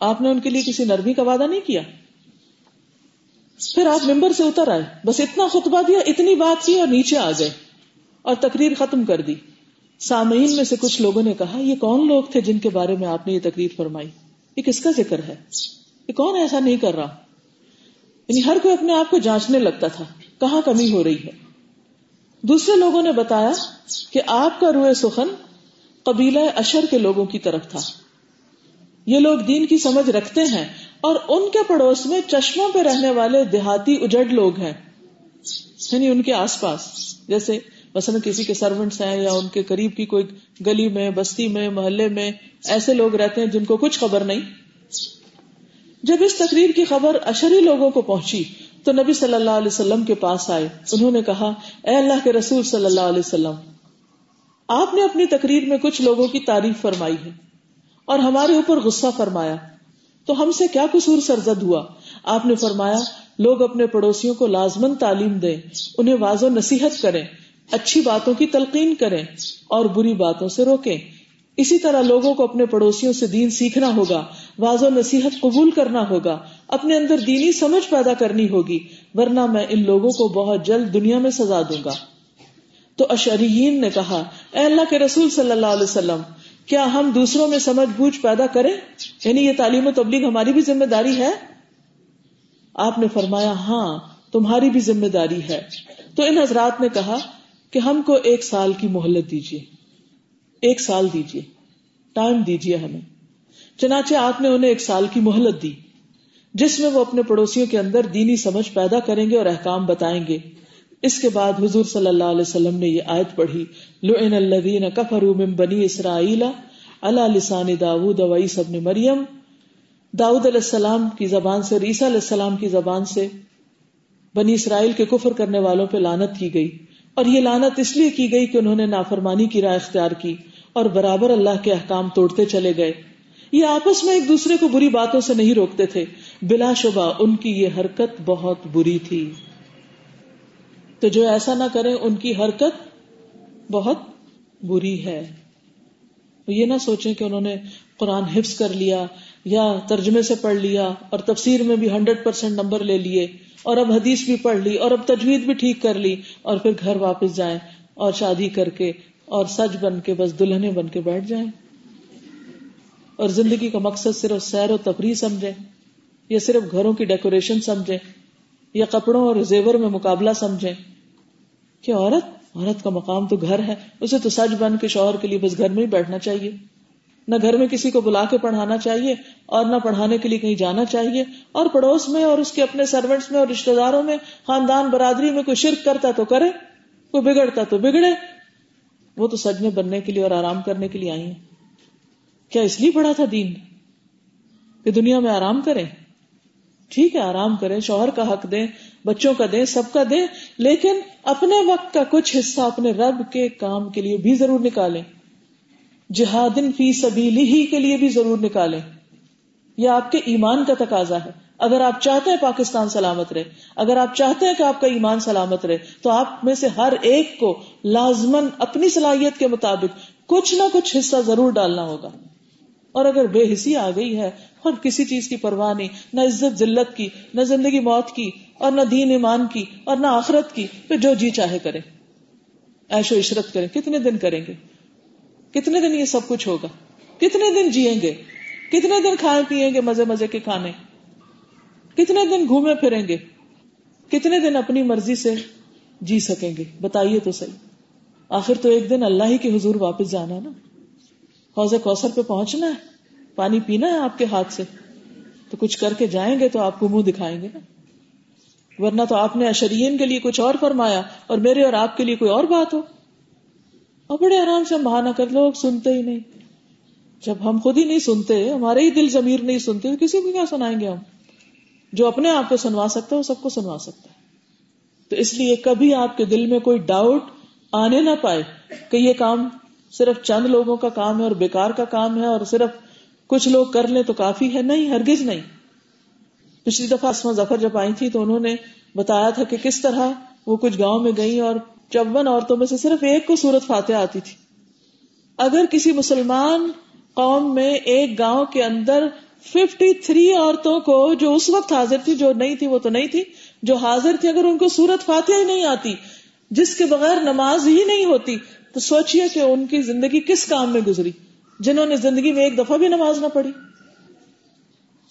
آپ نے ان کے لیے کسی نرمی کا وعدہ نہیں کیا؟ پھر آپ ممبر سے اتر آئے، بس اتنا خطبہ دیا، اتنی بات کی اور نیچے آ گئے اور تقریر ختم کر دی۔ سامعین میں سے کچھ لوگوں نے کہا، یہ کون لوگ تھے جن کے بارے میں آپ نے یہ تقریر فرمائی؟ یہ کس کا ذکر ہے؟ یہ کون ایسا نہیں کر رہا؟ یعنی ہر کوئی اپنے آپ کو جانچنے لگتا تھا، کہاں کمی ہو رہی ہے؟ دوسرے لوگوں نے بتایا کہ آپ کا روئے سخن قبیلہ اشر کے لوگوں کی طرف تھا۔ یہ لوگ دین کی سمجھ رکھتے ہیں اور ان کے پڑوس میں چشموں پہ رہنے والے دیہاتی اجڑ لوگ ہیں یعنی ان کے آس پاس، جیسے مثلا کسی کے سروینٹس ہیں یا ان کے قریب کی کوئی گلی میں، بستی میں، محلے میں ایسے لوگ رہتے ہیں جن کو کچھ خبر نہیں۔ جب اس تقریر کی خبر اشری لوگوں کو پہنچی تو نبی صلی اللہ علیہ وسلم کے پاس آئے۔ انہوں نے کہا، اے اللہ کے رسول صلی اللہ علیہ وسلم، آپ نے اپنی تقریر میں کچھ لوگوں کی تعریف فرمائی ہے اور ہمارے اوپر غصہ فرمایا۔ تو ہم سے کیا قصور سرزد ہوا؟ آپ نے فرمایا، لوگ اپنے پڑوسیوں کو لازمن تعلیم دیں، انہیں واضح نصیحت کریں۔ اچھی باتوں کی تلقین کریں اور بری باتوں سے روکیں۔ اسی طرح لوگوں کو اپنے پڑوسیوں سے دین سیکھنا ہوگا، واضح نصیحت قبول کرنا ہوگا، اپنے اندر دینی سمجھ پیدا کرنی ہوگی، ورنہ میں ان لوگوں کو بہت جلد دنیا میں سزا دوں گا۔ تو اشریین نے کہا، اے اللہ کے رسول صلی اللہ علیہ وسلم، کیا ہم دوسروں میں سمجھ بوجھ پیدا کریں؟ یعنی یہ تعلیم و تبلیغ ہماری بھی ذمہ داری ہے؟ آپ نے فرمایا ہاں تمہاری بھی ذمہ داری ہے۔ تو ان حضرات نے کہا کہ ہم کو ایک سال کی مہلت دیجیے ایک سال دیجیے ٹائم دیجیے ہمیں۔ چنانچہ آپ نے انہیں ایک سال کی مہلت دی، جس میں وہ اپنے پڑوسیوں کے اندر دینی سمجھ پیدا کریں گے اور احکام بتائیں گے۔ اس کے بعد حضور صلی اللہ علیہ وسلم نے یہ آیت پڑھی، لعن الذین کفروا من بنی اسرائیل علی لسان داود و عیسی ابن مریم داؤد علیہ السلام کی زبان سے اور عیسیٰ علیہ السلام کی زبان سے بنی اسرائیل کے کفر کرنے والوں پہ لانت کی گئی۔ اور یہ لانت اس لیے کی گئی کہ انہوں نے نافرمانی کی رائے اختیار کی اور برابر اللہ کے احکام توڑتے چلے گئے۔ یہ آپس میں ایک دوسرے کو بری باتوں سے نہیں روکتے تھے۔ بلا شبہ ان کی یہ حرکت بہت بری تھی۔ تو جو ایسا نہ کریں، ان کی حرکت بہت بری ہے۔ یہ نہ سوچیں کہ انہوں نے قرآن حفظ کر لیا۔ یا ترجمے سے پڑھ لیا اور تفسیر میں بھی ہنڈریڈ پرسینٹ نمبر لے لیے اور اب حدیث بھی پڑھ لی اور اب تجوید بھی ٹھیک کر لی اور پھر گھر واپس جائیں اور شادی کر کے اور سچ بن کے بس دلہنے بن کے بیٹھ جائیں اور زندگی کا مقصد صرف سیر و تفریح سمجھے یا صرف گھروں کی ڈیکوریشن سمجھے یا کپڑوں اور زیور میں مقابلہ سمجھیں کہ عورت عورت کا مقام تو گھر ہے، اسے تو سچ بن کے شوہر کے لیے بس گھر میں ہی بیٹھنا چاہیے۔ نہ گھر میں کسی کو بلا کے پڑھانا چاہیے اور نہ پڑھانے کے لیے کہیں جانا چاہیے اور پڑوس میں اور اس کے اپنے سروینٹس میں اور رشتے داروں میں خاندان برادری میں کوئی شرک کرتا تو کرے، کوئی بگڑتا تو بگڑے۔ وہ تو سج میں بننے کے لیے اور آرام کرنے کے لیے آئی ہیں۔ کیا اس لیے پڑھا تھا دین؟ کہ دنیا میں آرام کریں۔ ٹھیک ہے، آرام کریں، شوہر کا حق دیں، بچوں کا دیں، سب کا دیں، لیکن اپنے وقت کا کچھ حصہ اپنے رب کے کام کے لیے بھی ضرور نکالیں۔ جہادن فی سبیلی ہی کے لیے بھی ضرور نکالیں۔ یہ آپ کے ایمان کا تقاضا ہے۔ اگر آپ چاہتے ہیں پاکستان سلامت رہے، اگر آپ چاہتے ہیں کہ آپ کا ایمان سلامت رہے، تو آپ میں سے ہر ایک کو لازمن اپنی صلاحیت کے مطابق کچھ نہ کچھ حصہ ضرور ڈالنا ہوگا۔ اور اگر بے حسی آ گئی ہے اور کسی چیز کی پرواہ نہیں، نہ عزت ذلت کی، نہ زندگی موت کی، اور نہ دین ایمان کی، اور نہ آخرت کی، پھر جو جی چاہے کرے۔ ایش و عشرت کریں، کتنے دن کریں گے؟ کتنے دن یہ سب کچھ ہوگا؟ کتنے دن جیئیں گے؟ کتنے دن کھائے پیئیں گے مزے مزے کے کھانے؟ کتنے دن گھومے پھریں گے؟ کتنے دن اپنی مرضی سے جی سکیں گے؟ بتائیے تو صحیح۔ آخر تو ایک دن اللہ ہی کے حضور واپس جانا نا۔ حوض کوثر پہ پہنچنا ہے۔ پانی پینا ہے آپ کے ہاتھ سے۔ تو کچھ کر کے جائیں گے تو آپ کو منہ دکھائیں گے نا۔ ورنہ تو آپ نے اشرین کے لیے کچھ اور فرمایا اور میرے اور آپ کے لیے کوئی اور بات ہو۔ اور بڑے آرام سے ہم بہانا کر لوگ سنتے ہی نہیں۔ جب ہم خود ہی نہیں سنتے، ہمارے ہی دل ضمیر نہیں سنتے، تو کسی کو کیا سنائیں گے ہم؟ جو اپنے آپ کو سنوا سکتا ہے، وہ سب کو سنوا سکتا ہے۔ تو اس لیے کبھی آپ کے دل میں کوئی ڈاؤٹ آنے نہ پائے کہ یہ کام صرف چند لوگوں کا کام ہے اور بیکار کا کام ہے اور صرف کچھ لوگ کر لیں تو کافی ہے؟ نہیں، ہرگز نہیں۔ پچھلی دفعہ اسما ظفر جب آئی تھی تو انہوں نے بتایا تھا کہ کس طرح وہ کچھ گاؤں میں گئی اور چون عورتوں میں سے صرف ایک کو سورت فاتح آتی تھی۔ اگر کسی مسلمان قوم میں ایک گاؤں کے اندر ففٹی تھری عورتوں کو جو اس وقت حاضر تھی، جو نہیں تھی، وہ تو نہیں تھی، جو حاضر تھی، اگر ان کو سورت فاتح ہی نہیں آتی، جس کے بغیر نماز ہی نہیں ہوتی، تو سوچئے کہ ان کی زندگی کس کام میں گزری، جنہوں نے زندگی میں ایک دفعہ بھی نماز نہ پڑھی۔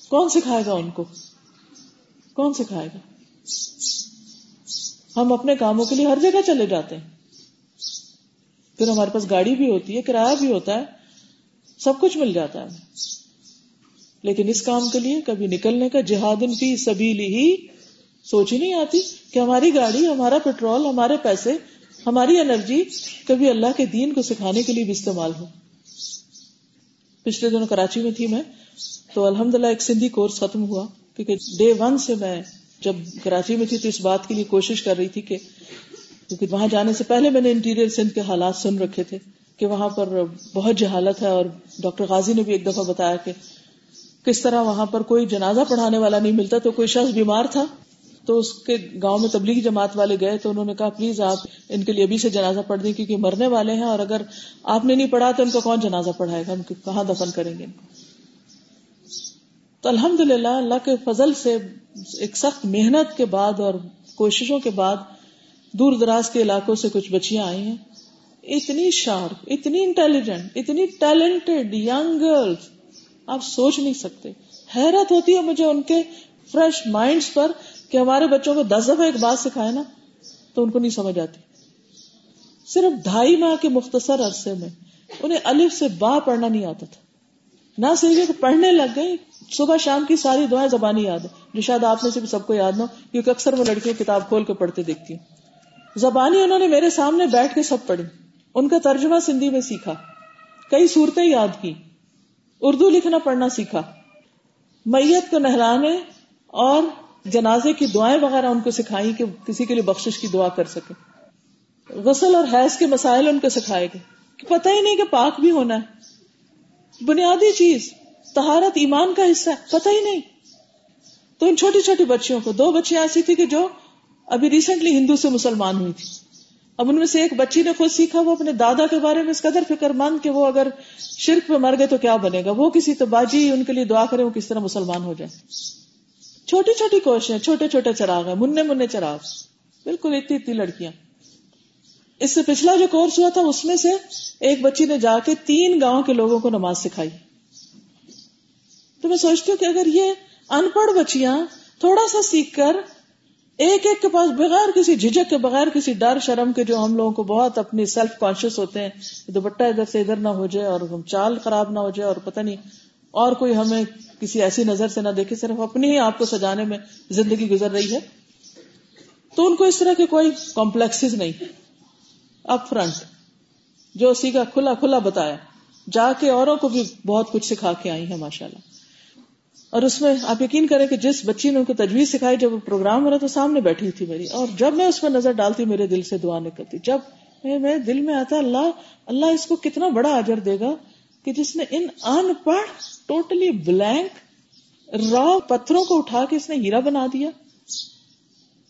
کون سکھائے گا ان کو؟ کون سکھائے گا؟ ہم اپنے کاموں کے لیے ہر جگہ چلے جاتے ہیں۔ پھر ہمارے پاس گاڑی بھی ہوتی ہے، کرایہ بھی ہوتا ہے، سب کچھ مل جاتا ہے۔ لیکن اس کام کے لیے کبھی نکلنے کا جہادن کی سبیلی ہی سوچ ہی نہیں آتی کہ ہماری گاڑی، ہمارا پیٹرول، ہمارے پیسے، ہماری انرجی کبھی اللہ کے دین کو سکھانے کے لیے بھی استعمال ہو۔ پچھلے دنوں کراچی میں تھی میں، تو الحمد للہ ایک سندھی کورس ختم ہوا، کیونکہ ڈے ون سے میں جب کراچی میں تھی تو اس بات کے لیے کوشش کر رہی تھی کہ کیونکہ وہاں جانے سے پہلے میں نے انٹیریئر سندھ کے حالات سن رکھے تھے کہ وہاں پر بہت جہالت ہے اور ڈاکٹر غازی نے بھی ایک دفعہ بتایا کہ کس طرح وہاں پر کوئی جنازہ پڑھانے والا نہیں ملتا تو کوئی شخص بیمار تھا تو اس کے گاؤں میں تبلیغی جماعت والے گئے تو انہوں نے کہا پلیز آپ ان کے لیے ابھی سے جنازہ پڑھ دیں کیونکہ مرنے والے ہیں اور اگر آپ نے نہیں پڑھا تو ان کا کون جنازہ پڑھائے گا؟ کہاں دفن کریں گے ان کو؟ تو الحمد للہ اللہ کے فضل سے ایک سخت محنت کے بعد اور کوششوں کے بعد دور دراز کے علاقوں سے کچھ بچیاں آئی ہیں۔ اتنی شارپ اتنی انٹیلیجنٹ اتنی ٹیلنٹڈ یگ گرلس آپ سوچ نہیں سکتے۔ حیرت ہوتی ہے مجھے ان کے فریش مائنڈس پر کہ ہمارے بچوں کو دس دفعہ ایک بات سکھائے نا تو ان کو نہیں سمجھ آتی۔ صرف ڈھائی ماہ کے مختصر عرصے میں انہیں الف سے با پڑھنا نہیں آتا تھا۔ نہ صرف پڑھنے لگ گئی صبح شام کی ساری دعائیں زبانی یاد ہے جو شاید آپ میں سے بھی سب کو یاد نہ ہو، کیونکہ اکثر وہ لڑکیوں کتاب کھول کے پڑھتے دیکھتی ہوں زبانی انہوں نے میرے سامنے بیٹھ کے سب پڑھی۔ ان کا ترجمہ سندھی میں سیکھا۔ کئی صورتیں یاد کی۔ اردو لکھنا پڑھنا سیکھا۔ میت کو نہلانے اور جنازے کی دعائیں وغیرہ ان کو سکھائی کہ کسی کے لیے بخشش کی دعا کر سکے۔ غسل اور حیض کے مسائل ان کو سکھائے گئے۔ پتہ ہی نہیں کہ پاک بھی ہونا ہے۔ بنیادی چیز۔ تہارت ایمان کا حصہ ہے، پتہ ہی نہیں۔ تو ان چھوٹی چھوٹی بچیوں کو، دو بچیاں ایسی تھی کہ جو ابھی ریسنٹلی ہندو سے مسلمان ہوئی تھی اب ان میں سے ایک بچی نے خود سیکھا، وہ اپنے دادا کے بارے میں اس قدر فکر مند کہ وہ اگر شرک پہ مر گئے تو کیا بنے گا۔ وہ کسی تو باجی ان کے لیے دعا کرے، وہ کس طرح مسلمان ہو جائے۔ چھوٹی چھوٹی کوششیں، چھوٹے چھوٹے چراغ ہیں، منہ منہ چراغ۔ بالکل اتنی اتنی لڑکیاں۔ اس سے پچھلا جو کورس ہوا تھا، اس میں سے ایک بچی نے جا کے تین گاؤں کے لوگوں کو نماز سکھائی۔ تو میں سوچتی ہوں کہ اگر یہ ان پڑھ بچیاں تھوڑا سا سیکھ کر ایک ایک کے پاس بغیر کسی جھجک کے بغیر کسی ڈر شرم کے جو ہم لوگوں کو بہت اپنی سیلف کانشیس ہوتے ہیں دوپٹہ ادھر سے ادھر نہ ہو جائے اور چال خراب نہ ہو جائے اور پتہ نہیں اور کوئی ہمیں کسی ایسی نظر سے نہ دیکھے، صرف اپنی ہی آپ کو سجانے میں زندگی گزر رہی ہے۔ تو ان کو اس طرح کے کوئی کمپلیکس نہیں۔ اپ فرنٹ جو سیکھا کھلا کھلا بتایا۔ جا کے اوروں کو بھی بہت کچھ سکھا کے آئی ہے ماشاء اللہ اور اس میں آپ یقین کریں کہ جس بچی نے ان کو تجویز سکھائی جب پروگرام ہو رہا تو سامنے بیٹھی تھی میری۔ اور جب میں اس پر نظر ڈالتی میرے دل سے دعا نکلتی۔ جب میرے دل میں آتا، اللہ اللہ اس کو کتنا بڑا اجر دے گا کہ جس نے ان ان پڑھ ٹوٹلی بلینک را پتھروں کو اٹھا کے اس نے ہیرا بنا دیا۔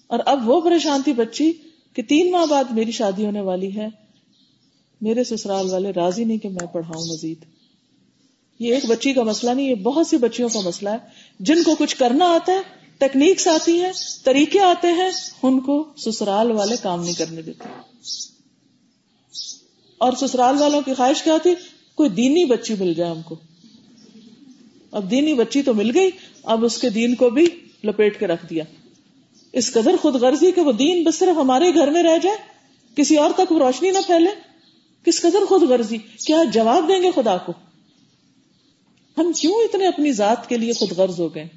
اور اب وہ پریشان تھی بچی کہ تین ماہ بعد میری شادی ہونے والی ہے۔ میرے سسرال والے راضی نہیں کہ میں پڑھاؤں مزید۔ یہ ایک بچی کا مسئلہ نہیں، یہ بہت سی بچیوں کا مسئلہ ہے۔ جن کو کچھ کرنا آتا ہے ٹیکنیکس آتی ہیں، طریقے آتے ہیں، ان کو سسرال والے کام نہیں کرنے دیتے۔ اور سسرال والوں کی خواہش کیا تھی کوئی دینی بچی مل جائے ہم کو۔ اب دینی بچی تو مل گئی، اب اس کے دین کو بھی لپیٹ کے رکھ دیا۔ اس قدر خود غرضی کہ وہ دین بس صرف ہمارے گھر میں رہ جائے، کسی اور تک وہ روشنی نہ پھیلے۔ کس قدر خود غرضی؟ کیا جواب دیں گے خدا کو؟ ہم کیوں اتنے اپنی ذات کے لیے خود غرض ہو گئے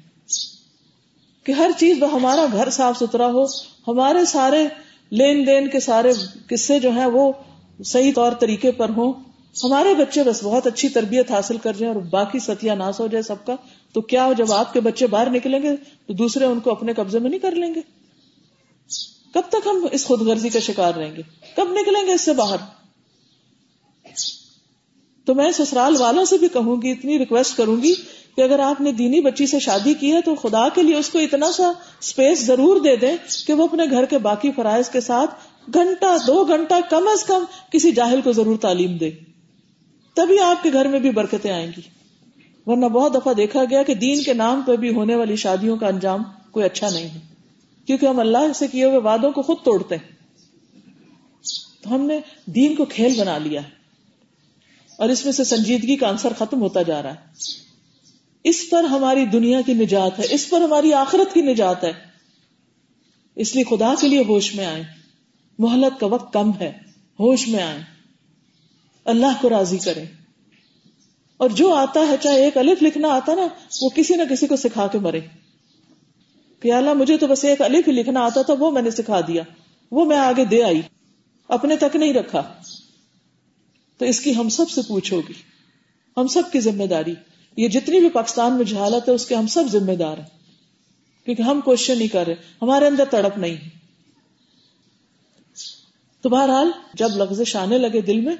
کہ ہر چیز ہمارا گھر صاف ستھرا ہو، ہمارے سارے لین دین کے سارے قصے جو ہیں وہ صحیح طور طریقے پر ہوں۔ ہمارے بچے بس بہت اچھی تربیت حاصل کر جائیں اور باقی ستیا ناس ہو جائے سب کا۔ تو کیا جب آپ کے بچے باہر نکلیں گے تو دوسرے ان کو اپنے قبضے میں نہیں کر لیں گے؟ کب تک ہم اس خود غرضی کا شکار رہیں گے؟ کب نکلیں گے اس سے باہر؟ تو میں سسرال والوں سے بھی کہوں گی، اتنی ریکویسٹ کروں گی کہ اگر آپ نے دینی بچی سے شادی کی ہے تو خدا کے لیے اس کو اتنا سا اسپیس ضرور دے دیں کہ وہ اپنے گھر کے باقی فرائض کے ساتھ گھنٹہ، دو گھنٹہ کم از کم کسی جاہل کو ضرور تعلیم دے۔ تبھی آپ کے گھر میں بھی برکتیں آئیں گی۔ ورنہ بہت دفعہ دیکھا گیا کہ دین کے نام پہ بھی ہونے والی شادیوں کا انجام کوئی اچھا نہیں ہے۔ کیونکہ ہم اللہ سے کیے ہوئے وعدوں کو خود توڑتے ہیں۔ تو ہم نے دین کو کھیل بنا لیا ہے۔ اور اس میں سے سنجیدگی کا انصر ختم ہوتا جا رہا ہے۔ اس پر ہماری دنیا کی نجات ہے، اس پر ہماری آخرت کی نجات ہے۔ اس لیے خدا کے لیے ہوش میں آئے محلت کا وقت کم ہے، ہوش میں آئے اللہ کو راضی کرے اور جو آتا ہے، چاہے ایک الف لکھنا آتا نا، وہ کسی نہ کسی کو سکھا کے مرے۔ کہ اللہ، مجھے تو بس ایک الف ہی لکھنا آتا تھا، وہ میں نے سکھا دیا۔ وہ میں آگے دے آئی۔ اپنے تک نہیں رکھا۔ تو اس کی ہم سب سے پوچھو گی۔ ہم سب کی ذمہ داری۔ یہ جتنی بھی پاکستان میں جہالت ہے، اس کے ہم سب ذمہ دار ہیں۔ کیونکہ ہم کوشچن نہیں کر رہے۔ ہمارے اندر تڑپ نہیں ہے۔ تو بہرحال، جب لفظ آنے لگے دل میں،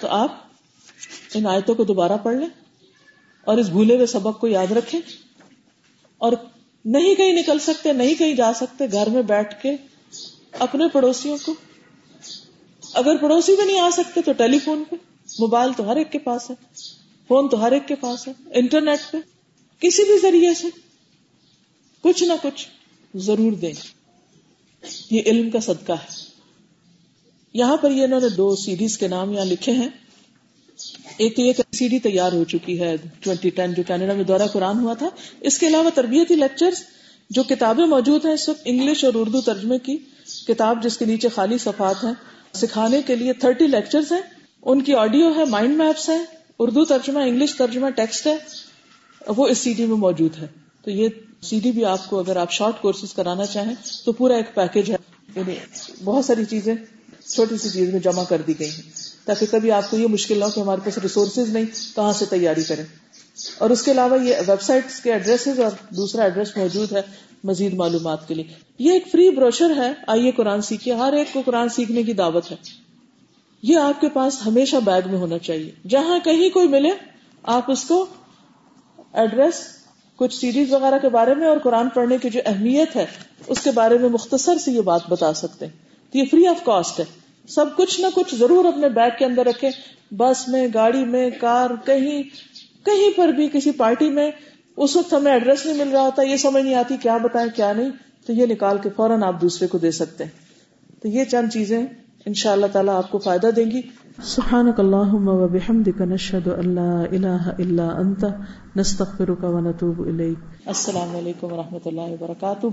تو آپ ان آیتوں کو دوبارہ پڑھ لیں۔ اور اس بھولے ہوئے سبق کو یاد رکھیں۔ اور نہیں کہیں نکل سکتے، نہیں کہیں جا سکتے، گھر میں بیٹھ کے اپنے پڑوسیوں کو اگر پڑوسی بھی نہیں آ سکتے تو ٹیلی فون پہ، موبائل تو ہر ایک کے پاس ہے، فون تو ہر ایک کے پاس ہے، انٹرنیٹ پہ، کسی بھی ذریعے سے، کچھ نہ کچھ ضرور دیں۔ یہ علم کا صدقہ ہے۔ یہاں پر یہ انہوں نے دو سیریز کے نام یہاں لکھے ہیں۔ ایک یہ سی ڈی تیار ہو چکی ہے ٹوینٹی ٹین جو کینیڈا میں دورہ قرآن ہوا تھا۔ اس کے علاوہ تربیتی لیکچر جو کتابیں موجود ہیں اس وقت انگلش اور اردو ترجمے کی کتاب جس کے نیچے خالی صفحات ہیں سکھانے کے لیے تھرٹی لیکچرز ہیں۔ ان کی آڈیو ہے مائنڈ میپس ہے اردو ترجمہ، انگلش ترجمہ ٹیکسٹ ہے۔ وہ اس سی ڈی میں موجود ہے۔ تو یہ سی ڈی بھی آپ کو اگر آپ شارٹ کورسز کرانا چاہیں تو پورا ایک پیکج ہے۔ یعنی بہت ساری چیزیں چھوٹی سی چیز میں جمع کر دی گئی ہیں۔ تاکہ کبھی آپ کو یہ مشکل نہ ہو کہ ہمارے پاس ریسورسز نہیں، کہاں سے تیاری کریں۔ اور اس کے علاوہ یہ ویب سائٹ کے ایڈریس اور دوسرا ایڈریس موجود ہے مزید معلومات کے لیے۔ یہ ایک فری بروشر ہے۔ آئیے قرآن سیکھیے۔ ہر ایک کو قرآن سیکھنے کی دعوت ہے۔ یہ آپ کے پاس ہمیشہ بیگ میں ہونا چاہیے۔ جہاں کہیں کوئی ملے، آپ اس کو ایڈریس کچھ سیریز وغیرہ کے بارے میں اور قرآن پڑھنے کی جو اہمیت ہے، اس کے بارے میں مختصر سے یہ بات بتا سکتے ہیں۔ تو یہ فری آف کاسٹ ہے۔ سب کچھ نہ کچھ ضرور اپنے بیگ کے اندر رکھے بس میں، گاڑی میں، کار، کہیں کہیں پر بھی کسی پارٹی میں اس وقت ہمیں ایڈریس نہیں مل رہا ہوتا یہ سمجھ نہیں آتی کیا بتائیں کیا نہیں تو یہ نکال کے فوراً آپ دوسرے کو دے سکتے ہیں۔ تو یہ چند چیزیں ان شاء اللہ تعالیٰ آپ کو فائدہ دیں گی۔ سبحان اللہ الیک۔ السلام علیکم و رحمۃ اللہ وبرکاتہ۔